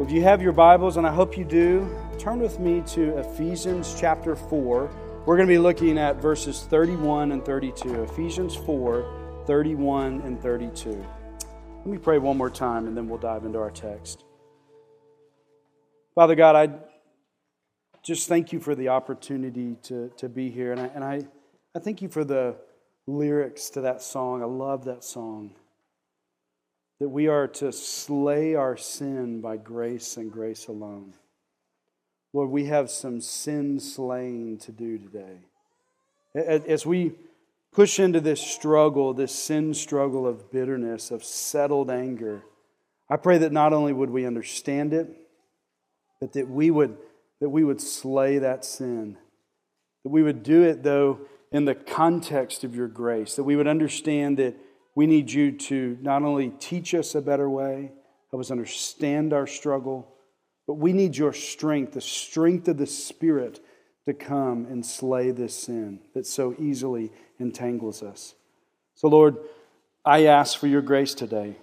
Well, if you have your Bibles, and I hope you do, turn with me to Ephesians chapter 4. We're going to be looking at verses 31 and 32. Ephesians 4, 31 and 32. Let me pray one more time, and then we'll dive into our text. Father God, I just thank you for the opportunity to, to be here. And, I, and I, I thank you for the lyrics to that song. I love that song that we are to slay our sin by grace and grace alone. Lord, we have some sin slaying to do today. As we push into this struggle, this sin struggle of bitterness, of settled anger, I pray that not only would we understand it, but that we would, that we would slay that sin. That we would do it, though, in the context of your grace. That we would understand that we need you to not only teach us a better way, help us understand our struggle, but we need your strength, the strength of the Spirit, to come and slay this sin that so easily entangles us. So, Lord, I ask for your grace today.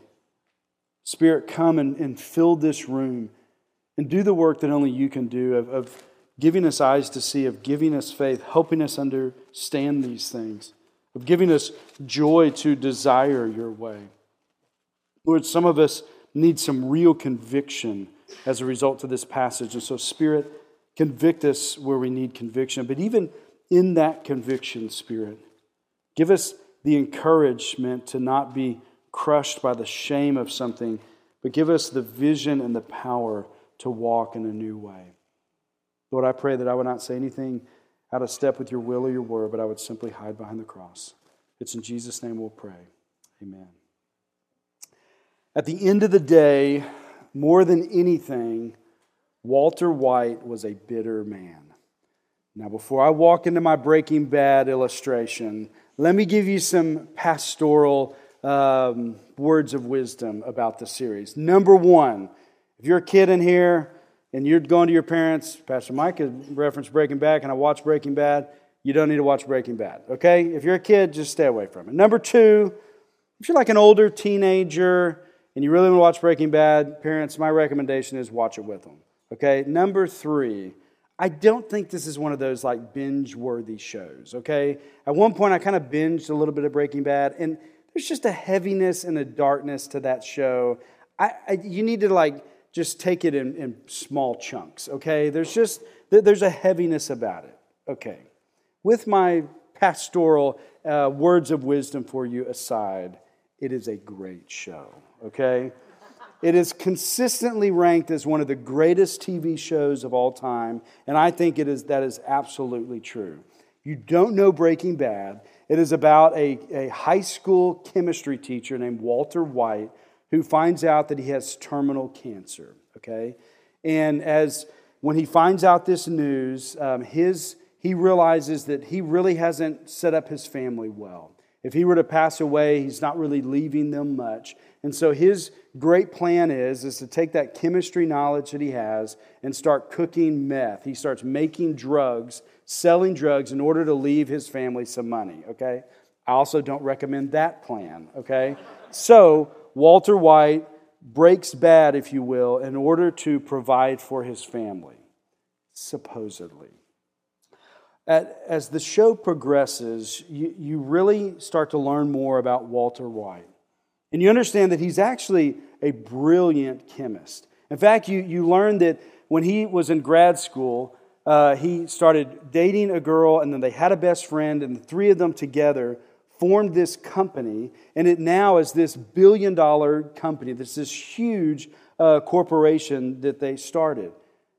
Spirit, come and, and fill this room and do the work that only you can do of, of giving us eyes to see, of giving us faith, helping us understand these things of giving us joy to desire your way. Lord, some of us need some real conviction as a result of this passage. And so, Spirit, convict us where we need conviction. But even in that conviction, Spirit, give us the encouragement to not be crushed by the shame of something, but give us the vision and the power to walk in a new way. Lord, I pray that I would not say anything out of step with your will or your word, but I would simply hide behind the cross. It's in Jesus' name we'll pray. Amen. At the end of the day, more than anything, Walter White was a bitter man. Now, before I walk into my Breaking Bad illustration, let me give you some pastoral um, words of wisdom about the series. Number one, if you're a kid in here, and you're going to your parents, Pastor Mike has referenced Breaking Bad, and I watch Breaking Bad, you don't need to watch Breaking Bad, okay? If you're a kid, just stay away from it. Number two, if you're like an older teenager and you really want to watch Breaking Bad, parents, my recommendation is watch it with them, okay? Number three, I don't think this is one of those like binge worthy shows, okay? At one point, I kind of binged a little bit of Breaking Bad, and there's just a heaviness and a darkness to that show. I, I you need to like, just take it in, in small chunks, okay? There's just, there's a heaviness about it, okay? With my pastoral uh, words of wisdom for you aside, it is a great show, okay? It is consistently ranked as one of the greatest TV shows of all time, and I think it is, that is absolutely true. You don't know Breaking Bad. It is about a, a high school chemistry teacher named Walter White who finds out that he has terminal cancer, okay? And as when he finds out this news, um, his, he realizes that he really hasn't set up his family well. If he were to pass away, he's not really leaving them much. And so his great plan is, is to take that chemistry knowledge that he has and start cooking meth. He starts making drugs, selling drugs in order to leave his family some money, okay? I also don't recommend that plan, okay? So Walter White breaks bad, if you will, in order to provide for his family, supposedly. As the show progresses, you, really start to learn more about Walter White. And you understand that he's actually a brilliant chemist. In fact, you, you learn that when he was in grad school, uh, he started dating a girl, and then they had a best friend, and the three of them together formed this company, and it now is this billion dollar company. This this huge uh, corporation that they started.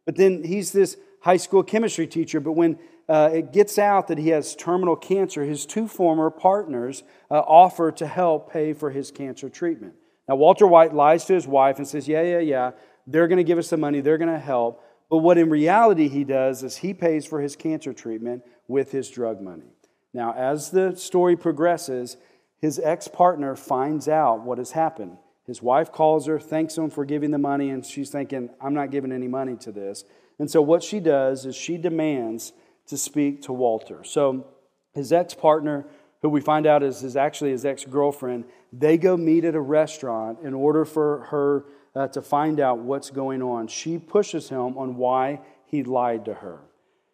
But then he's this high school chemistry teacher. But when uh, it gets out that he has terminal cancer, his two former partners uh, offer to help pay for his cancer treatment. Now, Walter White lies to his wife and says, Yeah, yeah, yeah, they're going to give us the money, they're going to help. But what in reality he does is he pays for his cancer treatment with his drug money. Now, as the story progresses, his ex partner finds out what has happened. His wife calls her, thanks him for giving the money, and she's thinking, I'm not giving any money to this. And so, what she does is she demands to speak to Walter. So, his ex partner, who we find out is, is actually his ex girlfriend, they go meet at a restaurant in order for her uh, to find out what's going on. She pushes him on why he lied to her.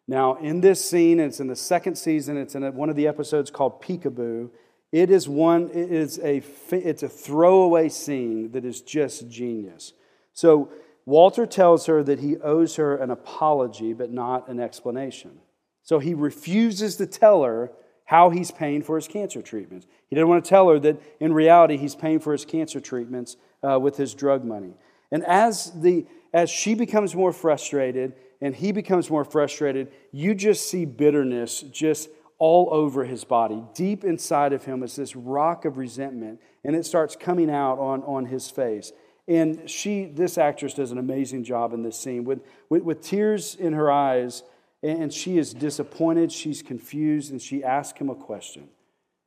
Now, in this scene, it's in the second season, it's in one of the episodes called Peekaboo. It is one, it is a, it's a throwaway scene that is just genius. So Walter tells her that he owes her an apology, but not an explanation. So he refuses to tell her how he's paying for his cancer treatments. He didn't want to tell her that in reality he's paying for his cancer treatments uh, with his drug money. And as, the, as she becomes more frustrated and he becomes more frustrated, you just see bitterness just all over his body. Deep inside of him is this rock of resentment, and it starts coming out on, on his face. And she, this actress, does an amazing job in this scene with, with, with tears in her eyes, and she is disappointed, she's confused, and she asks him a question.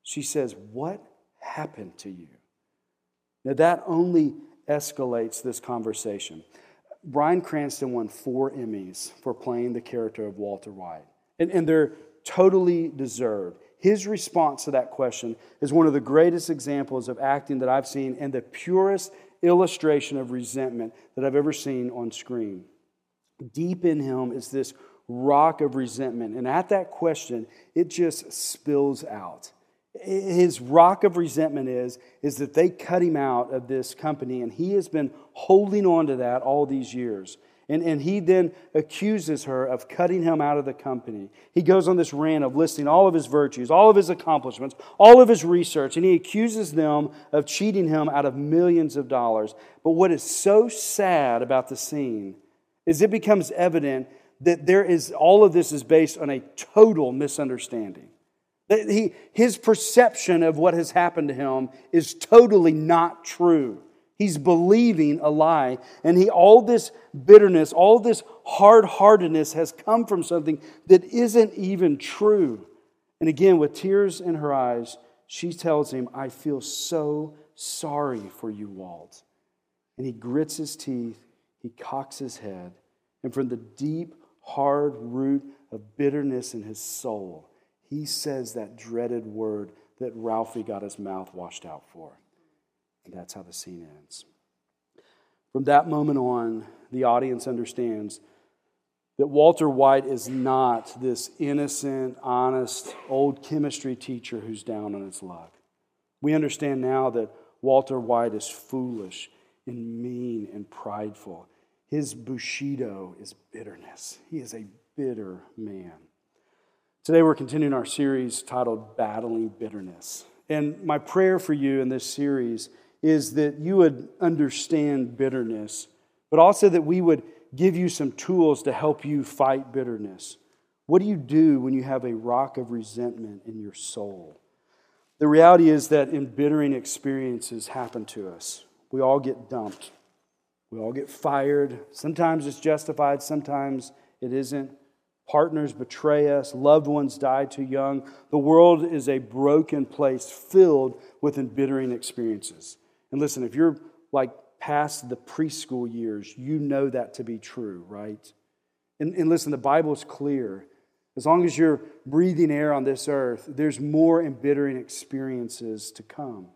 She says, What happened to you? Now, that only escalates this conversation. Bryan Cranston won four Emmys for playing the character of Walter White, and, and they're totally deserved. His response to that question is one of the greatest examples of acting that I've seen and the purest illustration of resentment that I've ever seen on screen. Deep in him is this rock of resentment. And at that question, it just spills out. His rock of resentment is, is that they cut him out of this company, and he has been holding on to that all these years. And, and he then accuses her of cutting him out of the company. He goes on this rant of listing all of his virtues, all of his accomplishments, all of his research, and he accuses them of cheating him out of millions of dollars. But what is so sad about the scene is it becomes evident that there is all of this is based on a total misunderstanding. He, his perception of what has happened to him is totally not true. He's believing a lie. And he, all this bitterness, all this hard heartedness has come from something that isn't even true. And again, with tears in her eyes, she tells him, I feel so sorry for you, Walt. And he grits his teeth, he cocks his head, and from the deep, hard root of bitterness in his soul, he says that dreaded word that Ralphie got his mouth washed out for. And that's how the scene ends. From that moment on, the audience understands that Walter White is not this innocent, honest, old chemistry teacher who's down on his luck. We understand now that Walter White is foolish and mean and prideful. His Bushido is bitterness. He is a bitter man. Today we're continuing our series titled Battling Bitterness. And my prayer for you in this series is that you would understand bitterness, but also that we would give you some tools to help you fight bitterness. What do you do when you have a rock of resentment in your soul? The reality is that embittering experiences happen to us. We all get dumped. We all get fired. Sometimes it's justified, sometimes it isn't. Partners betray us, loved ones die too young. The world is a broken place filled with embittering experiences. And listen, if you're like past the preschool years, you know that to be true, right? And, and listen, the Bible is clear. As long as you're breathing air on this earth, there's more embittering experiences to come.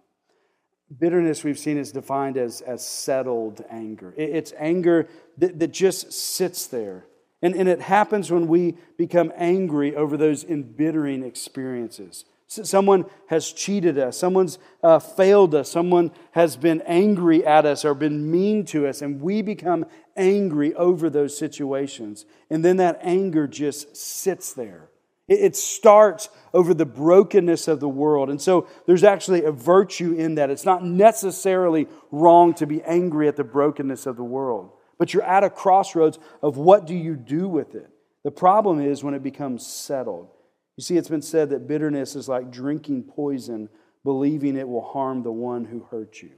Bitterness, we've seen, is defined as, as settled anger. It's anger that, that just sits there. And, and it happens when we become angry over those embittering experiences. Someone has cheated us. Someone's uh, failed us. Someone has been angry at us or been mean to us, and we become angry over those situations. And then that anger just sits there. It, it starts over the brokenness of the world. And so there's actually a virtue in that. It's not necessarily wrong to be angry at the brokenness of the world, but you're at a crossroads of what do you do with it. The problem is when it becomes settled. You see, it's been said that bitterness is like drinking poison, believing it will harm the one who hurt you.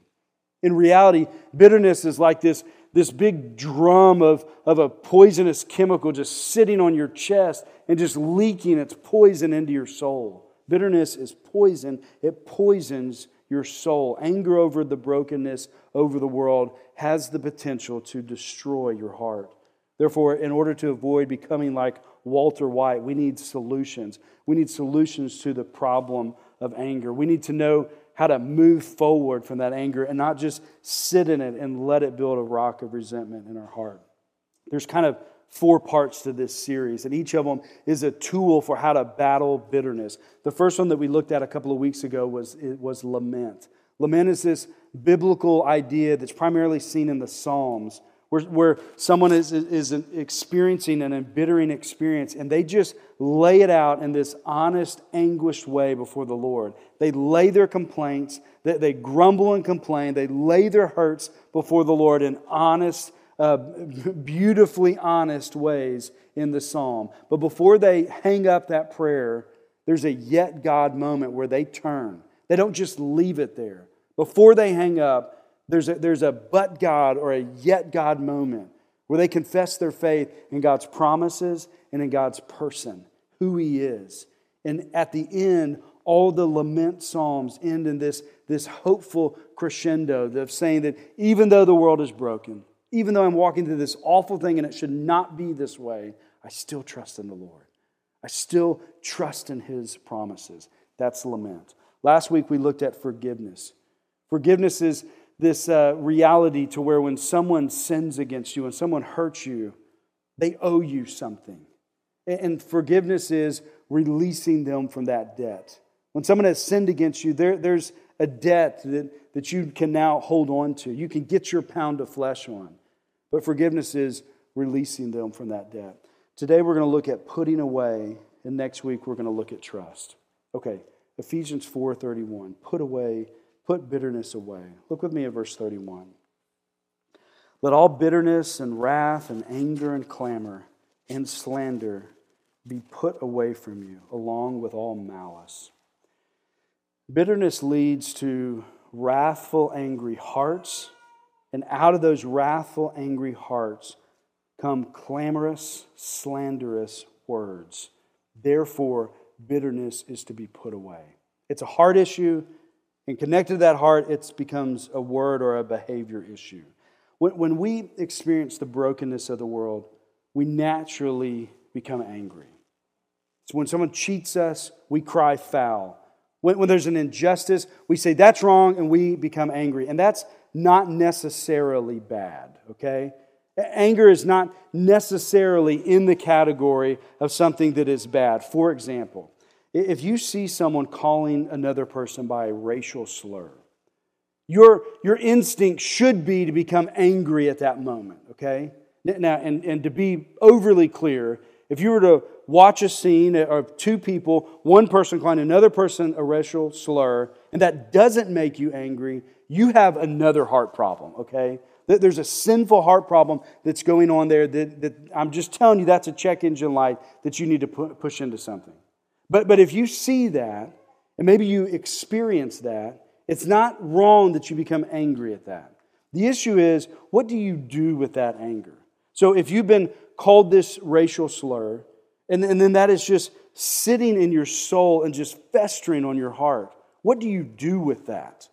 In reality, bitterness is like this, this big drum of, of a poisonous chemical just sitting on your chest and just leaking its poison into your soul. Bitterness is poison, it poisons your soul. Anger over the brokenness over the world has the potential to destroy your heart. Therefore, in order to avoid becoming like Walter White, we need solutions. We need solutions to the problem of anger. We need to know how to move forward from that anger and not just sit in it and let it build a rock of resentment in our heart. There's kind of four parts to this series, and each of them is a tool for how to battle bitterness. The first one that we looked at a couple of weeks ago was, was lament. Lament is this biblical idea that's primarily seen in the Psalms where, where someone is, is experiencing an embittering experience and they just lay it out in this honest, anguished way before the Lord. They lay their complaints, they, they grumble and complain, they lay their hurts before the Lord in honest, uh, beautifully honest ways in the psalm. But before they hang up that prayer, there's a yet God moment where they turn. They don't just leave it there. Before they hang up, there's a, there's a but God or a yet God moment where they confess their faith in God's promises and in God's person, who He is. And at the end, all the lament psalms end in this, this hopeful crescendo of saying that even though the world is broken, even though I'm walking through this awful thing and it should not be this way, I still trust in the Lord. I still trust in His promises. That's lament. Last week we looked at forgiveness. Forgiveness is this uh, reality to where when someone sins against you, when someone hurts you, they owe you something. And forgiveness is releasing them from that debt. When someone has sinned against you, there, there's a debt that, that you can now hold on to. You can get your pound of flesh on. But forgiveness is releasing them from that debt. Today we're going to look at putting away, and next week we're going to look at trust. Okay, Ephesians 4:31. Put away Put bitterness away. Look with me at verse 31. Let all bitterness and wrath and anger and clamor and slander be put away from you, along with all malice. Bitterness leads to wrathful, angry hearts, and out of those wrathful, angry hearts come clamorous, slanderous words. Therefore, bitterness is to be put away. It's a heart issue, and connected to that heart, it becomes a word or a behavior issue. When, when we experience the brokenness of the world, we naturally become angry. So when someone cheats us, we cry foul. When, when there's an injustice, we say that's wrong and we become angry. And that's not necessarily bad, okay? Anger is not necessarily in the category of something that is bad. For example, if you see someone calling another person by a racial slur, your, your instinct should be to become angry at that moment, okay? Now, and, and to be overly clear, if you were to watch a scene of two people, one person calling another person a racial slur, and that doesn't make you angry, you have another heart problem, okay? There's a sinful heart problem that's going on there that, that I'm just telling you that's a check engine light that you need to push into something. But, but if you see that, and maybe you experience that, it's not wrong that you become angry at that. The issue is, what do you do with that anger? So if you've been called this racial slur, and, and then that is just sitting in your soul and just festering on your heart, what do you do with that?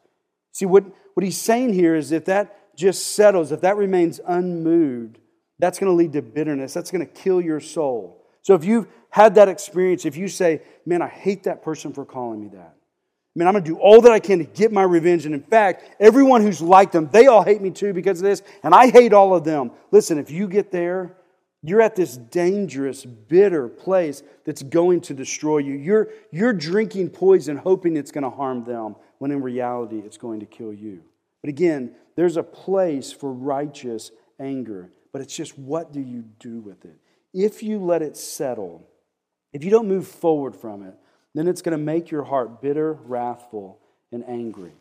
See, what, what he's saying here is if that just settles, if that remains unmoved, that's going to lead to bitterness. That's going to kill your soul. So if you've had that experience, if you say, man, I hate that person for calling me that, man, I'm going to do all that I can to get my revenge. And in fact, everyone who's like them, they all hate me too because of this, and I hate all of them. Listen, if you get there, you're at this dangerous, bitter place that's going to destroy you. You're, you're drinking poison, hoping it's going to harm them, when in reality, it's going to kill you. But again, there's a place for righteous anger, but it's just what do you do with it? If you let it settle, if you don't move forward from it, then it's going to make your heart bitter, wrathful, and angry.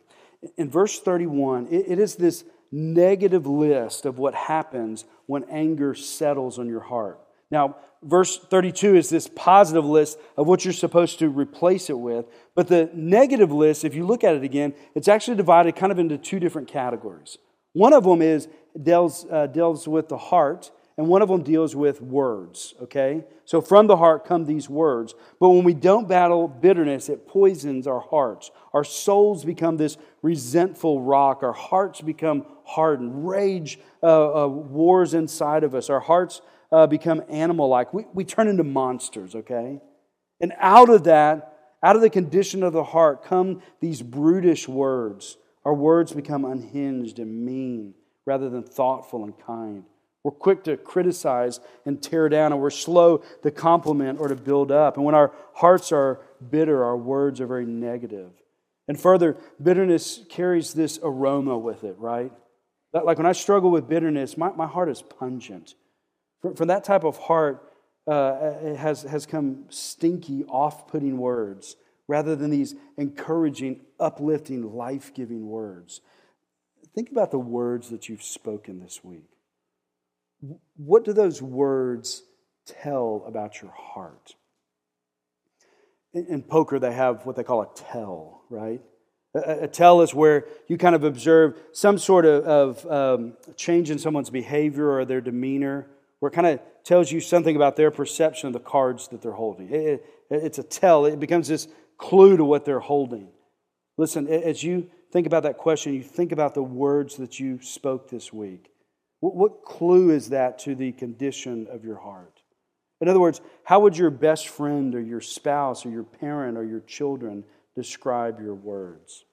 In verse 31, it is this negative list of what happens when anger settles on your heart. Now, verse 32 is this positive list of what you're supposed to replace it with. But the negative list, if you look at it again, it's actually divided kind of into two different categories. One of them is deals, uh, deals with the heart, and one of them deals with words, okay? So from the heart come these words. But when we don't battle bitterness, it poisons our hearts. Our souls become this resentful rock. Our hearts become hardened. Rage uh, uh, wars inside of us. Our hearts uh, become animal like. We, we turn into monsters, okay? And out of that, Out of the condition of the heart come these brutish words. Our words become unhinged and mean rather than thoughtful and kind. We're quick to criticize and tear down, and we're slow to compliment or to build up. And when our hearts are bitter, our words are very negative. And further, bitterness carries this aroma with it, right? Like when I struggle with bitterness, my, my heart is pungent. From that type of heart uh, has, has come stinky, off putting words rather than these encouraging, uplifting, life giving words. Think about the words that you've spoken this week. What do those words tell about your heart? In, in poker, they have what they call a tell, right? A, a tell is where you kind of observe some sort of, of um, change in someone's behavior or their demeanor, where it kind of tells you something about their perception of the cards that they're holding. It, it, it's a tell, it becomes this clue to what they're holding. Listen, as you think about that question, you think about the words that you spoke this week. What, what clue is that to the condition of your heart? In other words, how would your best friend or your spouse or your parent or your children describe your words?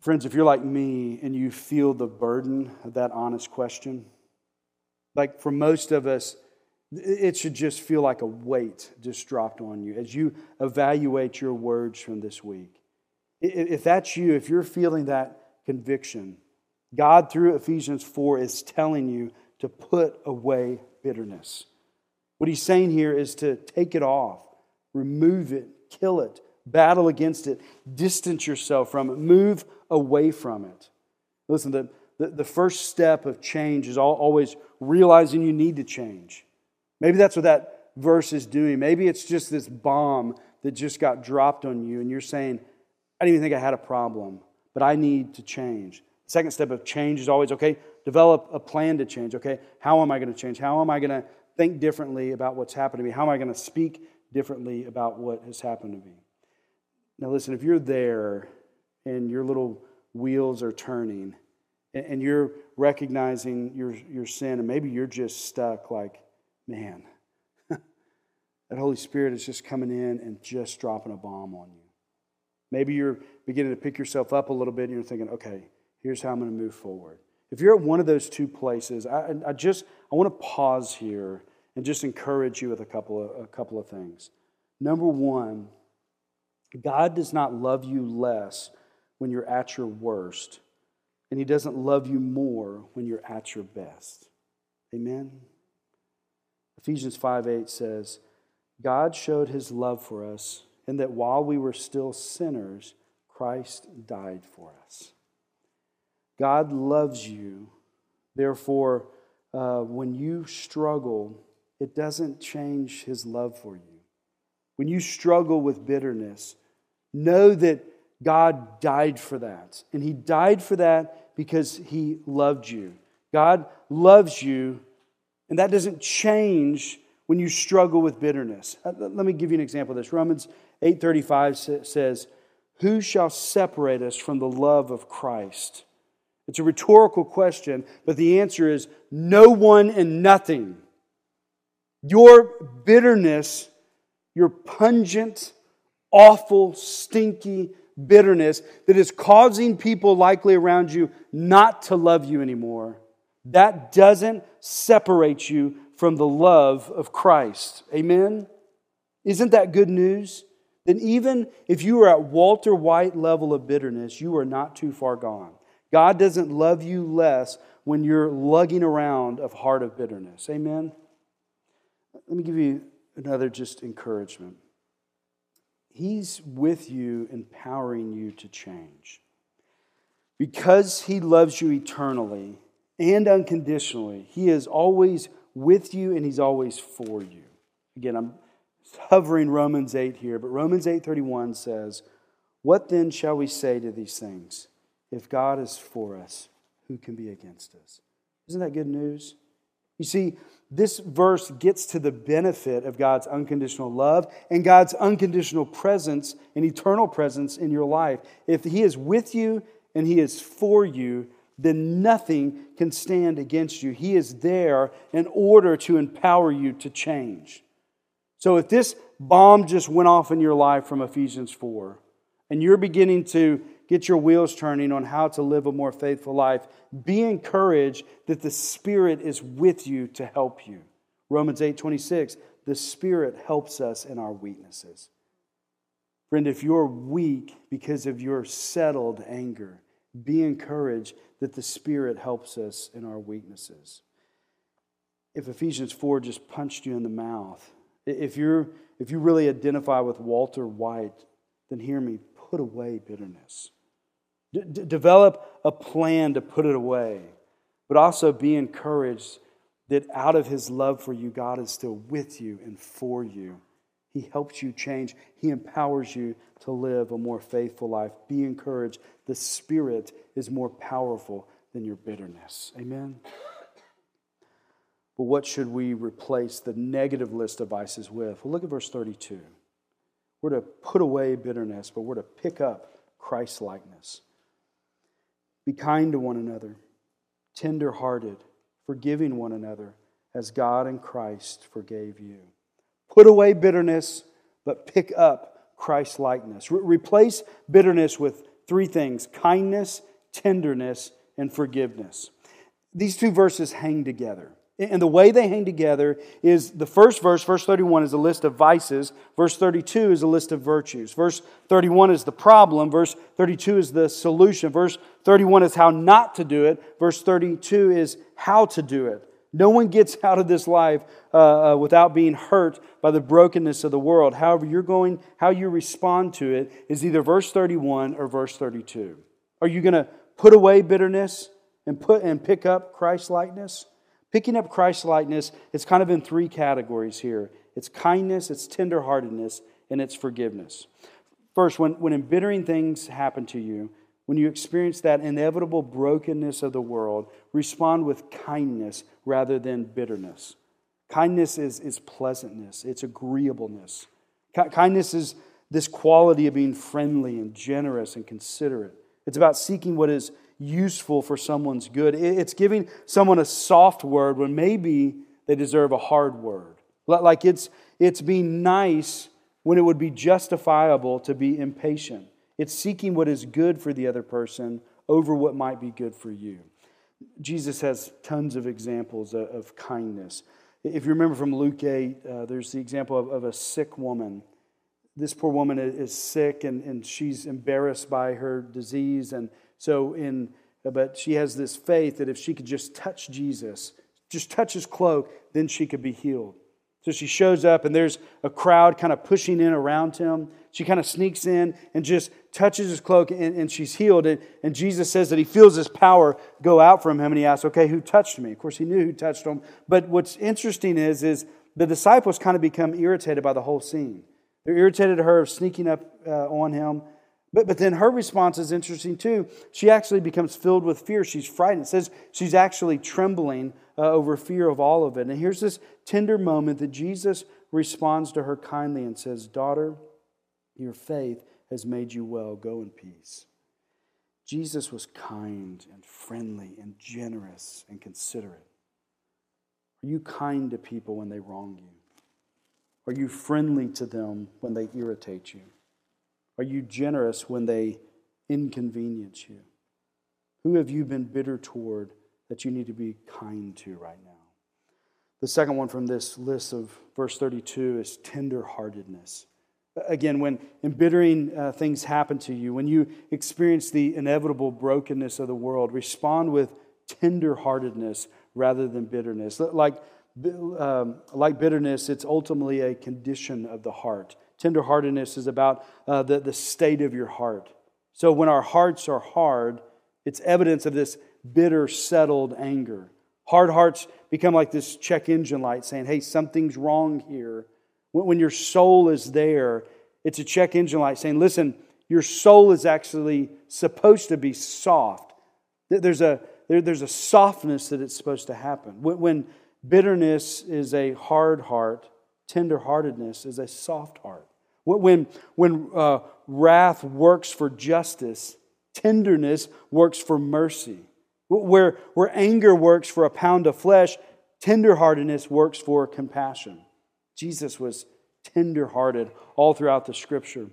Friends, if you're like me and you feel the burden of that honest question, like for most of us, it should just feel like a weight just dropped on you as you evaluate your words from this week. If that's you, if you're feeling that conviction, God, through Ephesians 4, is telling you to put away bitterness. What he's saying here is to take it off, remove it, kill it, battle against it, distance yourself from it, move away from it. Listen, the, the, the first step of change is always realizing you need to change. Maybe that's what that verse is doing. Maybe it's just this bomb that just got dropped on you, and you're saying, I didn't even think I had a problem, but I need to change. Second step of change is always okay, develop a plan to change. Okay, how am I going to change? How am I going to think differently about what's happened to me? How am I going to speak differently about what has happened to me? Now, listen, if you're there and your little wheels are turning and you're recognizing your, your sin, and maybe you're just stuck like, man, that Holy Spirit is just coming in and just dropping a bomb on you. Maybe you're beginning to pick yourself up a little bit and you're thinking, okay, here's how I'm going to move forward. If you're at one of those two places, I, I just I want to pause here and just encourage you with a couple of, a couple of things. Number one, God does not love you less when you're at your worst and He doesn't love you more when you're at your best. Amen? Ephesians 5 8 says, God showed His love for us, and that while we were still sinners, Christ died for us. God loves you. Therefore, uh, when you struggle, it doesn't change His love for you. When you struggle with bitterness, know that God died for that. And He died for that because he loved you. God loves you, and that doesn't change when you struggle with bitterness. Uh, let me give you an example of this. Romans 8:35 says, "Who shall separate us from the love of Christ?" It's a rhetorical question, but the answer is no one and nothing. Your bitterness, your pungent, awful, stinky bitterness that is causing people likely around you not to love you anymore, that doesn't separate you from the love of Christ. Amen? Isn't that good news? Then, even if you are at Walter White level of bitterness, you are not too far gone. God doesn't love you less when you're lugging around a heart of bitterness. Amen? Let me give you another just encouragement. He's with you, empowering you to change. Because He loves you eternally and unconditionally, He is always with you and He's always for you. Again, I'm hovering Romans 8 here, but Romans 8:31 says, "What then shall we say to these things? If God is for us, who can be against us?" Isn't that good news? You see, this verse gets to the benefit of God's unconditional love and God's unconditional presence and eternal presence in your life. If He is with you and He is for you, then nothing can stand against you. He is there in order to empower you to change. So if this bomb just went off in your life from Ephesians 4, and you're beginning to get your wheels turning on how to live a more faithful life, be encouraged that the Spirit is with you to help you. Romans 8 26, the Spirit helps us in our weaknesses. Friend, if you're weak because of your settled anger, be encouraged that the Spirit helps us in our weaknesses. If Ephesians 4 just punched you in the mouth, if, you're, if you really identify with Walter White, then hear me put away bitterness. D- develop a plan to put it away, but also be encouraged that out of his love for you, God is still with you and for you. He helps you change, He empowers you to live a more faithful life. Be encouraged. The Spirit is more powerful than your bitterness. Amen. But what should we replace the negative list of vices with? Well, look at verse 32. We're to put away bitterness, but we're to pick up Christ likeness. Be kind to one another, tender hearted, forgiving one another, as God and Christ forgave you. Put away bitterness, but pick up Christ likeness. Re- replace bitterness with three things kindness, tenderness, and forgiveness. These two verses hang together. And the way they hang together is the first verse, verse 31, is a list of vices. Verse 32 is a list of virtues. Verse 31 is the problem. Verse 32 is the solution. Verse 31 is how not to do it. Verse 32 is how to do it. No one gets out of this life uh, uh, without being hurt by the brokenness of the world. However, you're going, how you respond to it is either verse 31 or verse 32. Are you going to put away bitterness and put and pick up Christ likeness? Picking up Christ likeness, it's kind of in three categories here it's kindness, it's tenderheartedness, and it's forgiveness. First, when, when embittering things happen to you, when you experience that inevitable brokenness of the world, respond with kindness rather than bitterness. Kindness is, is pleasantness, it's agreeableness. kindness is this quality of being friendly and generous and considerate. It's about seeking what is useful for someone's good. It's giving someone a soft word when maybe they deserve a hard word. Like it's, it's being nice when it would be justifiable to be impatient. It's seeking what is good for the other person over what might be good for you. Jesus has tons of examples of, kindness. If you remember from Luke 8, uh, there's the example of, of, a sick woman. This poor woman is sick and, and she's embarrassed by her disease. And so, in, but she has this faith that if she could just touch Jesus, just touch his cloak, then she could be healed. So she shows up, and there's a crowd kind of pushing in around him. She kind of sneaks in and just touches his cloak, and, and she's healed. And, and Jesus says that he feels his power go out from him, and he asks, Okay, who touched me? Of course, he knew who touched him. But what's interesting is, is the disciples kind of become irritated by the whole scene. They're irritated at her sneaking up uh, on him. But, but then her response is interesting too. She actually becomes filled with fear. She's frightened. It says she's actually trembling uh, over fear of all of it. And here's this tender moment that Jesus responds to her kindly and says, Daughter, your faith has made you well. Go in peace. Jesus was kind and friendly and generous and considerate. Are you kind to people when they wrong you? Are you friendly to them when they irritate you? Are you generous when they inconvenience you? Who have you been bitter toward that you need to be kind to right now? The second one from this list of verse 32 is tenderheartedness. Again, when embittering uh, things happen to you, when you experience the inevitable brokenness of the world, respond with tenderheartedness rather than bitterness. Like, um, like bitterness, it's ultimately a condition of the heart. Tenderheartedness is about uh, the, the state of your heart. So when our hearts are hard, it's evidence of this bitter, settled anger. Hard hearts become like this check engine light saying, hey, something's wrong here. When your soul is there, it's a check engine light saying, listen, your soul is actually supposed to be soft. There's a, there's a softness that it's supposed to happen. When bitterness is a hard heart, tenderheartedness is a soft heart. When, when uh, wrath works for justice, tenderness works for mercy. Where, where anger works for a pound of flesh, tenderheartedness works for compassion. Jesus was tenderhearted all throughout the scripture.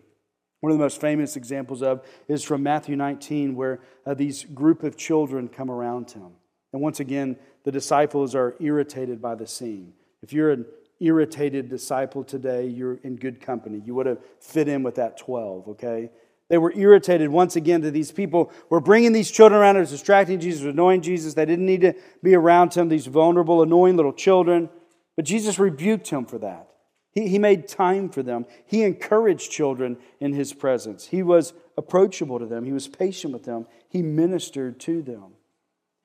One of the most famous examples of is from Matthew 19, where uh, these group of children come around him. And once again, the disciples are irritated by the scene. If you're an irritated disciple today, you're in good company. You would have fit in with that 12, okay? They were irritated once again to these people were bringing these children around, It was distracting Jesus, annoying Jesus. They didn't need to be around him, these vulnerable, annoying little children. But Jesus rebuked him for that. He, he made time for them. He encouraged children in his presence. He was approachable to them. He was patient with them. He ministered to them.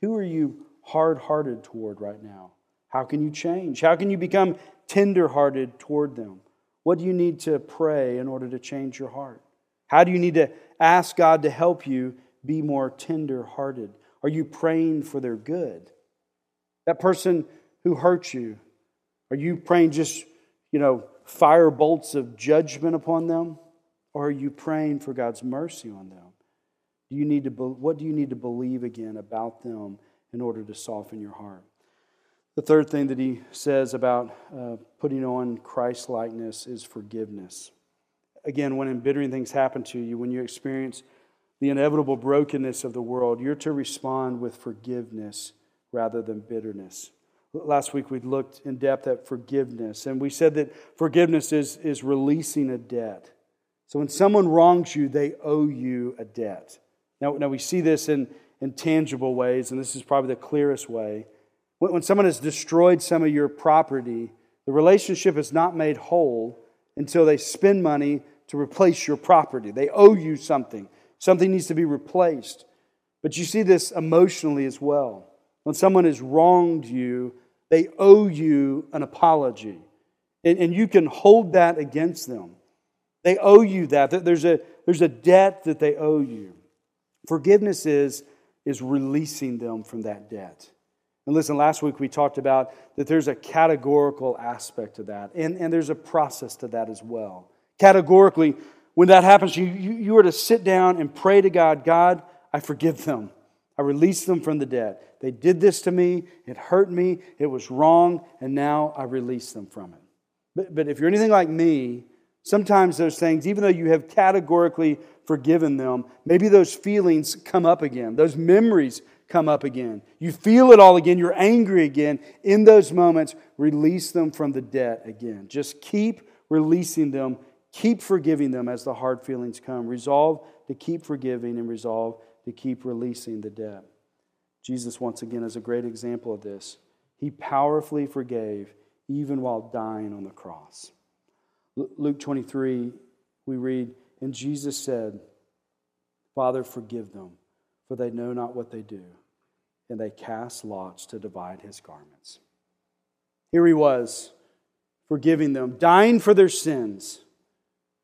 Who are you hard hearted toward right now? How can you change? How can you become tender hearted toward them? What do you need to pray in order to change your heart? How do you need to ask God to help you be more tender hearted? Are you praying for their good? That person who hurt you, are you praying just you know, fire bolts of judgment upon them? Or are you praying for God's mercy on them? Do you need to what do you need to believe again about them in order to soften your heart? The third thing that he says about uh, putting on Christ likeness is forgiveness. Again, when embittering things happen to you, when you experience the inevitable brokenness of the world, you're to respond with forgiveness rather than bitterness. Last week we looked in depth at forgiveness, and we said that forgiveness is, is releasing a debt. So when someone wrongs you, they owe you a debt. Now, now we see this in, in tangible ways, and this is probably the clearest way. When, someone has destroyed some of your property, the relationship is not made whole until they spend money to replace your property. They owe you something, something needs to be replaced. But you see this emotionally as well. When someone has wronged you, they owe you an apology. And, and you can hold that against them. They owe you that. There's a, there's a debt that they owe you. Forgiveness is, is releasing them from that debt. And listen, last week we talked about that there's a categorical aspect to that, and, and there's a process to that as well. Categorically, when that happens, you, you, you are to sit down and pray to God God, I forgive them. I release them from the debt. They did this to me. It hurt me. It was wrong. And now I release them from it. But, but if you're anything like me, sometimes those things, even though you have categorically forgiven them, maybe those feelings come up again. Those memories come up again. You feel it all again. You're angry again. In those moments, release them from the debt again. Just keep releasing them. Keep forgiving them as the hard feelings come. Resolve to keep forgiving and resolve to keep releasing the debt. Jesus, once again, is a great example of this. He powerfully forgave even while dying on the cross. Luke 23, we read, And Jesus said, Father, forgive them, for they know not what they do. And they cast lots to divide his garments. Here he was, forgiving them, dying for their sins.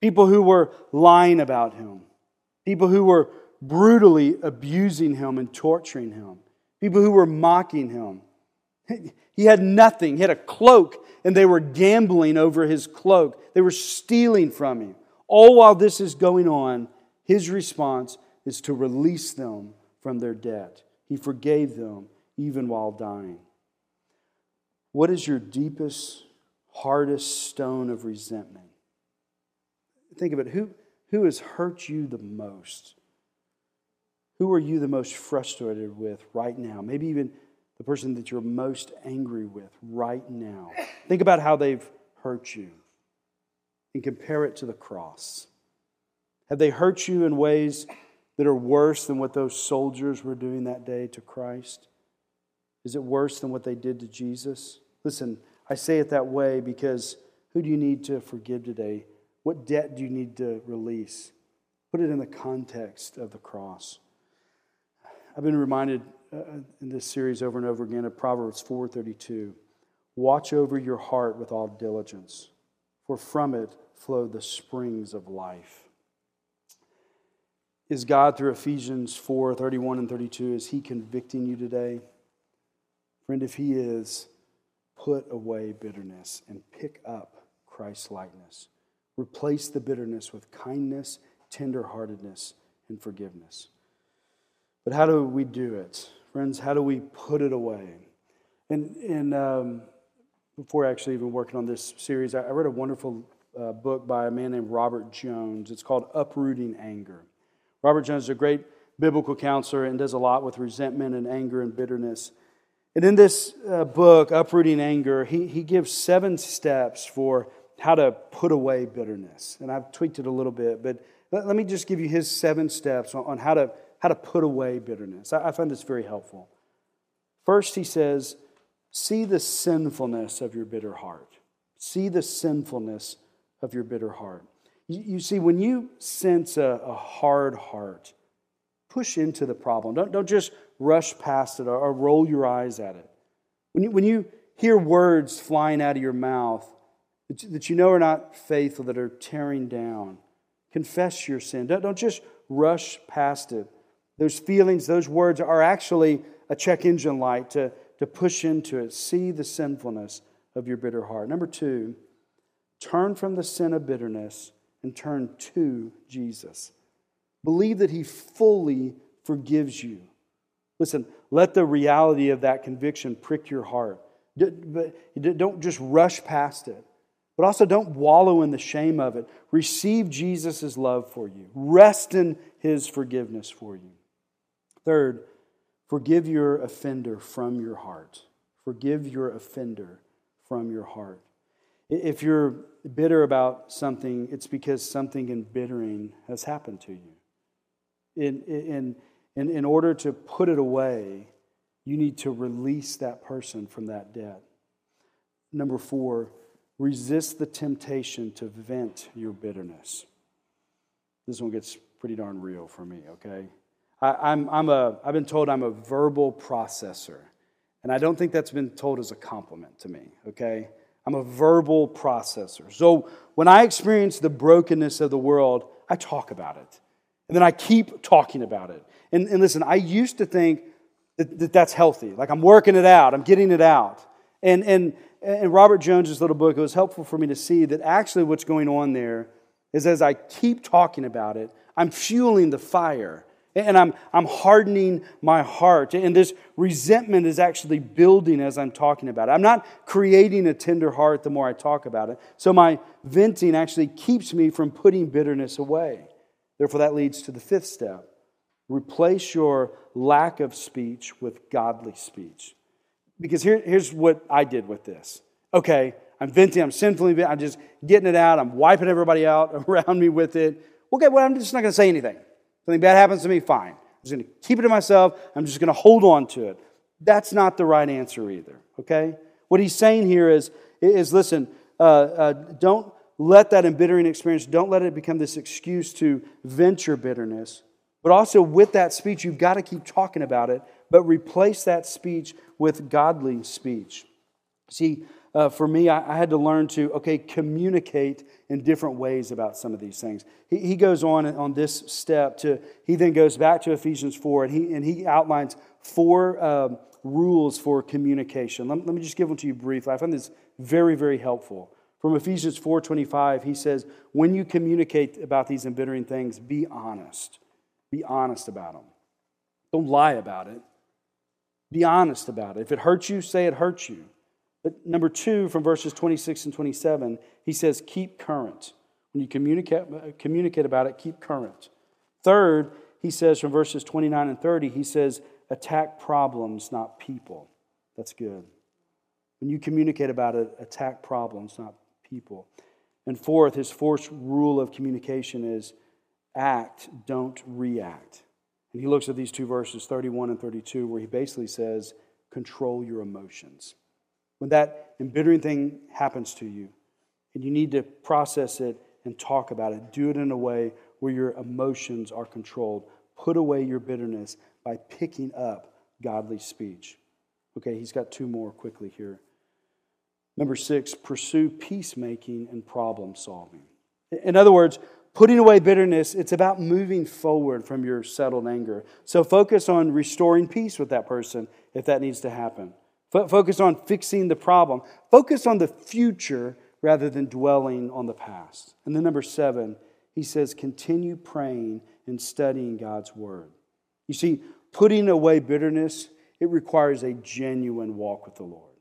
People who were lying about him, people who were brutally abusing him and torturing him, people who were mocking him. He had nothing. He had a cloak, and they were gambling over his cloak. They were stealing from him. All while this is going on, his response is to release them from their debt. He forgave them even while dying. What is your deepest, hardest stone of resentment? Think of it. Who, who has hurt you the most? Who are you the most frustrated with right now? Maybe even the person that you're most angry with right now. Think about how they've hurt you and compare it to the cross. Have they hurt you in ways that are worse than what those soldiers were doing that day to Christ? Is it worse than what they did to Jesus? Listen, I say it that way because who do you need to forgive today? What debt do you need to release? Put it in the context of the cross. I've been reminded uh, in this series over and over again of Proverbs 4:32. Watch over your heart with all diligence, for from it flow the springs of life. Is God through Ephesians 4, 31 and 32, is he convicting you today? Friend, if he is, put away bitterness and pick up Christ's likeness. Replace the bitterness with kindness, tenderheartedness, and forgiveness. But how do we do it? Friends, how do we put it away? And, and um, before actually even working on this series, I, I read a wonderful uh, book by a man named Robert Jones. It's called Uprooting Anger. Robert Jones is a great biblical counselor and does a lot with resentment and anger and bitterness. And in this uh, book, Uprooting Anger, he, he gives seven steps for how to put away bitterness. And I've tweaked it a little bit, but let, let me just give you his seven steps on, on, how, to, how to put away bitterness. I, I find this very helpful. First, he says, see the sinfulness of your bitter heart. See the sinfulness of your bitter heart. You, see, when you sense a, a, hard heart, push into the problem. Don't, don't just rush past it or, or roll your eyes at it. When you, when you hear words flying out of your mouth that you, that you know are not faithful, that are tearing down, confess your sin. Don't, don't just rush past it. Those feelings, those words are actually a check engine light to, to push into it. See the sinfulness of your bitter heart. Number two, turn from the sin of bitterness and turn to Jesus. Believe that He fully forgives you. Listen, let the reality of that conviction prick your heart. Don't just rush past it, but also don't wallow in the shame of it. Receive Jesus' love for you, rest in His forgiveness for you. Third, forgive your offender from your heart. Forgive your offender from your heart. If you're bitter about something, it's because something embittering has happened to you. In, in, in, in order to put it away, you need to release that person from that debt. Number four, resist the temptation to vent your bitterness. This one gets pretty darn real for me, okay? I, I'm, I'm a, I've been told I'm a verbal processor, and I don't think that's been told as a compliment to me, okay? I'm a verbal processor. So when I experience the brokenness of the world, I talk about it. And then I keep talking about it. And, and listen, I used to think that, that, that's healthy. Like I'm working it out, I'm getting it out. And, and, and Robert Jones's little book, it was helpful for me to see that actually what's going on there is as I keep talking about it, I'm fueling the fire and I'm, I'm hardening my heart. And this resentment is actually building as I'm talking about it. I'm not creating a tender heart the more I talk about it. So my venting actually keeps me from putting bitterness away. Therefore, that leads to the fifth step replace your lack of speech with godly speech. Because here, here's what I did with this. Okay, I'm venting, I'm sinfully, venting, I'm just getting it out, I'm wiping everybody out around me with it. Okay, well, I'm just not going to say anything. Something bad happens to me, fine. I'm just going to keep it to myself. I'm just going to hold on to it. That's not the right answer either, okay? What he's saying here is, is listen, uh, uh, don't let that embittering experience, don't let it become this excuse to vent your bitterness. But also with that speech, you've got to keep talking about it, but replace that speech with godly speech. See, uh, for me, I, I, had to learn to, okay, communicate in different ways about some of these things. He, he goes on on this step to, he then goes back to Ephesians 4 and he, and he outlines four um, rules for communication. Let, let me just give them to you briefly. I find this very, very helpful. From Ephesians 4:25, he says, "When you communicate about these embittering things, be honest. Be honest about them. Don't lie about it. Be honest about it. If it hurts you, say it hurts you. But number two, from verses 26 and 27, he says, keep current. When you communicate, uh, communicate about it, keep current. Third, he says from verses 29 and 30, he says, attack problems, not people. That's good. When you communicate about it, attack problems, not people. And fourth, his fourth rule of communication is act, don't react. And he looks at these two verses, 31 and 32, where he basically says, control your emotions. When that embittering thing happens to you and you need to process it and talk about it, do it in a way where your emotions are controlled. Put away your bitterness by picking up godly speech. Okay, he's got two more quickly here. Number six, pursue peacemaking and problem solving. In other words, putting away bitterness, it's about moving forward from your settled anger. So focus on restoring peace with that person if that needs to happen. Focus on fixing the problem. Focus on the future rather than dwelling on the past. And then, number seven, he says, continue praying and studying God's word. You see, putting away bitterness, it requires a genuine walk with the Lord.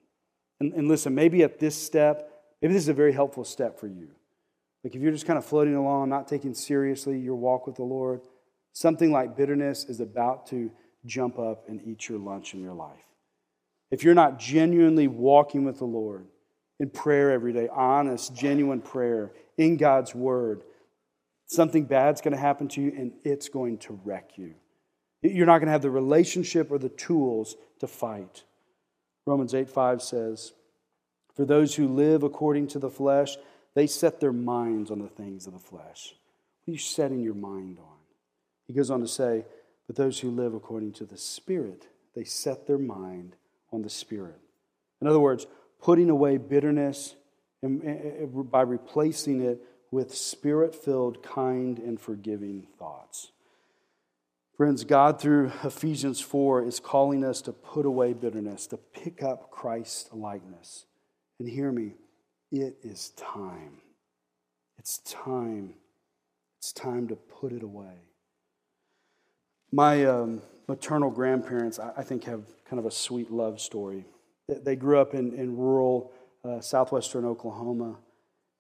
And, and listen, maybe at this step, maybe this is a very helpful step for you. Like if you're just kind of floating along, not taking seriously your walk with the Lord, something like bitterness is about to jump up and eat your lunch in your life. If you're not genuinely walking with the Lord in prayer every day, honest, genuine prayer in God's word, something bad's going to happen to you and it's going to wreck you. You're not going to have the relationship or the tools to fight. Romans 8 5 says, For those who live according to the flesh, they set their minds on the things of the flesh. What are you setting your mind on? He goes on to say, But those who live according to the Spirit, they set their mind on the Spirit. In other words, putting away bitterness by replacing it with spirit filled, kind, and forgiving thoughts. Friends, God through Ephesians 4 is calling us to put away bitterness, to pick up Christ likeness. And hear me, it is time. It's time. It's time to put it away. My um, maternal grandparents, I think, have kind of a sweet love story. They grew up in, in rural uh, southwestern Oklahoma.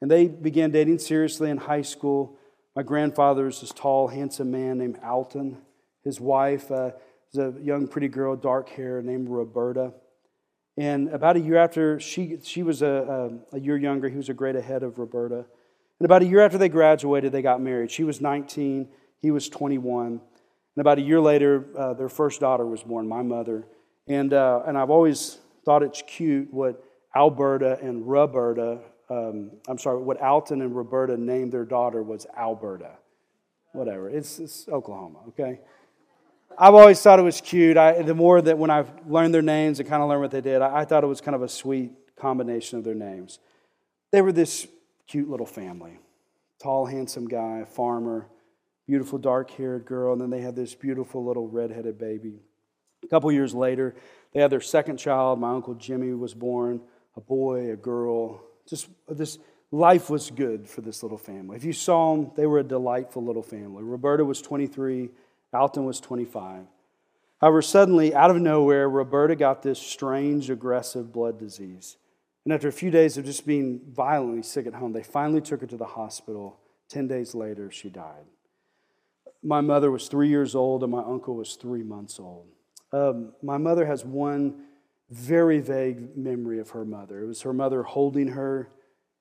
And they began dating seriously in high school. My grandfather is this tall, handsome man named Alton. His wife uh, is a young, pretty girl, dark hair, named Roberta. And about a year after, she, she was a, a, a year younger. He was a grade ahead of Roberta. And about a year after they graduated, they got married. She was 19, he was 21. And about a year later, uh, their first daughter was born, my mother. And, uh, and I've always thought it's cute what Alberta and Roberta um, I'm sorry, what Alton and Roberta named their daughter was Alberta. Whatever. It's, it's Oklahoma, okay? I've always thought it was cute. I, the more that when I've learned their names and kind of learned what they did, I, I thought it was kind of a sweet combination of their names. They were this cute little family tall, handsome guy, farmer, beautiful dark haired girl, and then they had this beautiful little red-headed baby. A couple years later, they had their second child. My uncle Jimmy was born a boy, a girl, just this life was good for this little family. If you saw them, they were a delightful little family. Roberta was 23, Alton was 25. However, suddenly, out of nowhere, Roberta got this strange, aggressive blood disease. And after a few days of just being violently sick at home, they finally took her to the hospital. Ten days later, she died. My mother was three years old, and my uncle was three months old. Um, my mother has one very vague memory of her mother. It was her mother holding her,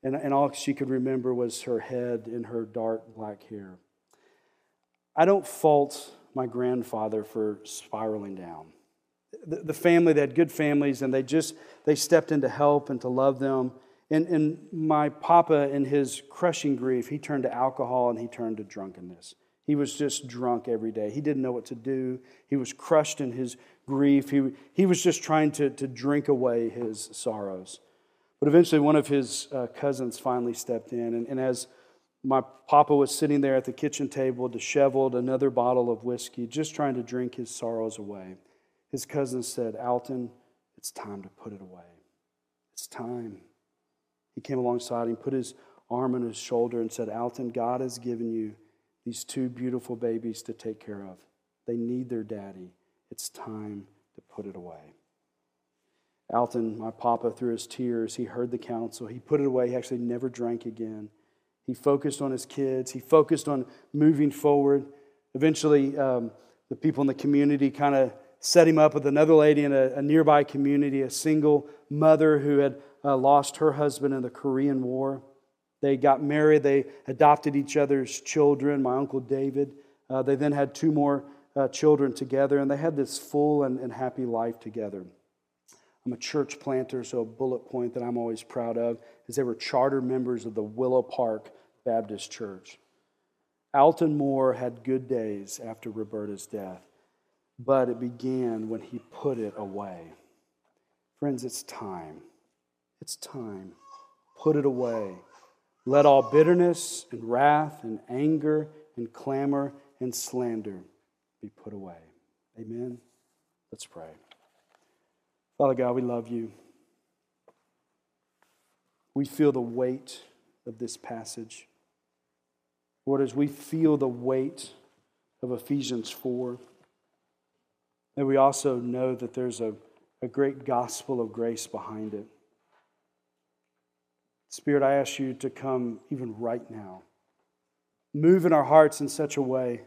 and, and all she could remember was her head and her dark black hair. I don't fault my grandfather for spiraling down. The, the family, they had good families, and they just they stepped in to help and to love them. And, and my papa, in his crushing grief, he turned to alcohol and he turned to drunkenness. He was just drunk every day. He didn't know what to do. He was crushed in his grief. He, he was just trying to, to drink away his sorrows. But eventually, one of his uh, cousins finally stepped in. And, and as my papa was sitting there at the kitchen table, disheveled, another bottle of whiskey, just trying to drink his sorrows away, his cousin said, Alton, it's time to put it away. It's time. He came alongside him, put his arm on his shoulder, and said, Alton, God has given you these two beautiful babies to take care of. They need their daddy. It's time to put it away. Alton, my papa, through his tears, he heard the counsel. He put it away. He actually never drank again. He focused on his kids. He focused on moving forward. Eventually, um, the people in the community kind of set him up with another lady in a, a, nearby community, a single mother who had uh, lost her husband in the Korean War. They got married, they adopted each other's children, my uncle David. Uh, they then had two more uh, children together, and they had this full and, and happy life together. I'm a church planter, so a bullet point that I'm always proud of is they were charter members of the Willow Park Baptist Church. Alton Moore had good days after Roberta's death, but it began when he put it away. Friends, it's time. It's time. Put it away. Let all bitterness and wrath and anger and clamor and slander be put away. Amen. Let's pray. Father God, we love you. We feel the weight of this passage. Lord, as we feel the weight of Ephesians 4, and we also know that there's a, a great gospel of grace behind it. Spirit, I ask you to come even right now. Move in our hearts in such a way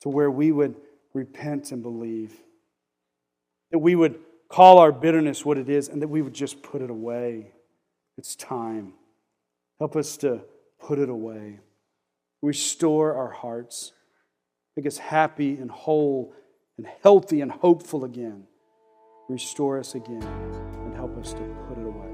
to where we would repent and believe. That we would call our bitterness what it is and that we would just put it away. It's time. Help us to put it away. Restore our hearts. Make us happy and whole and healthy and hopeful again. Restore us again and help us to put it away.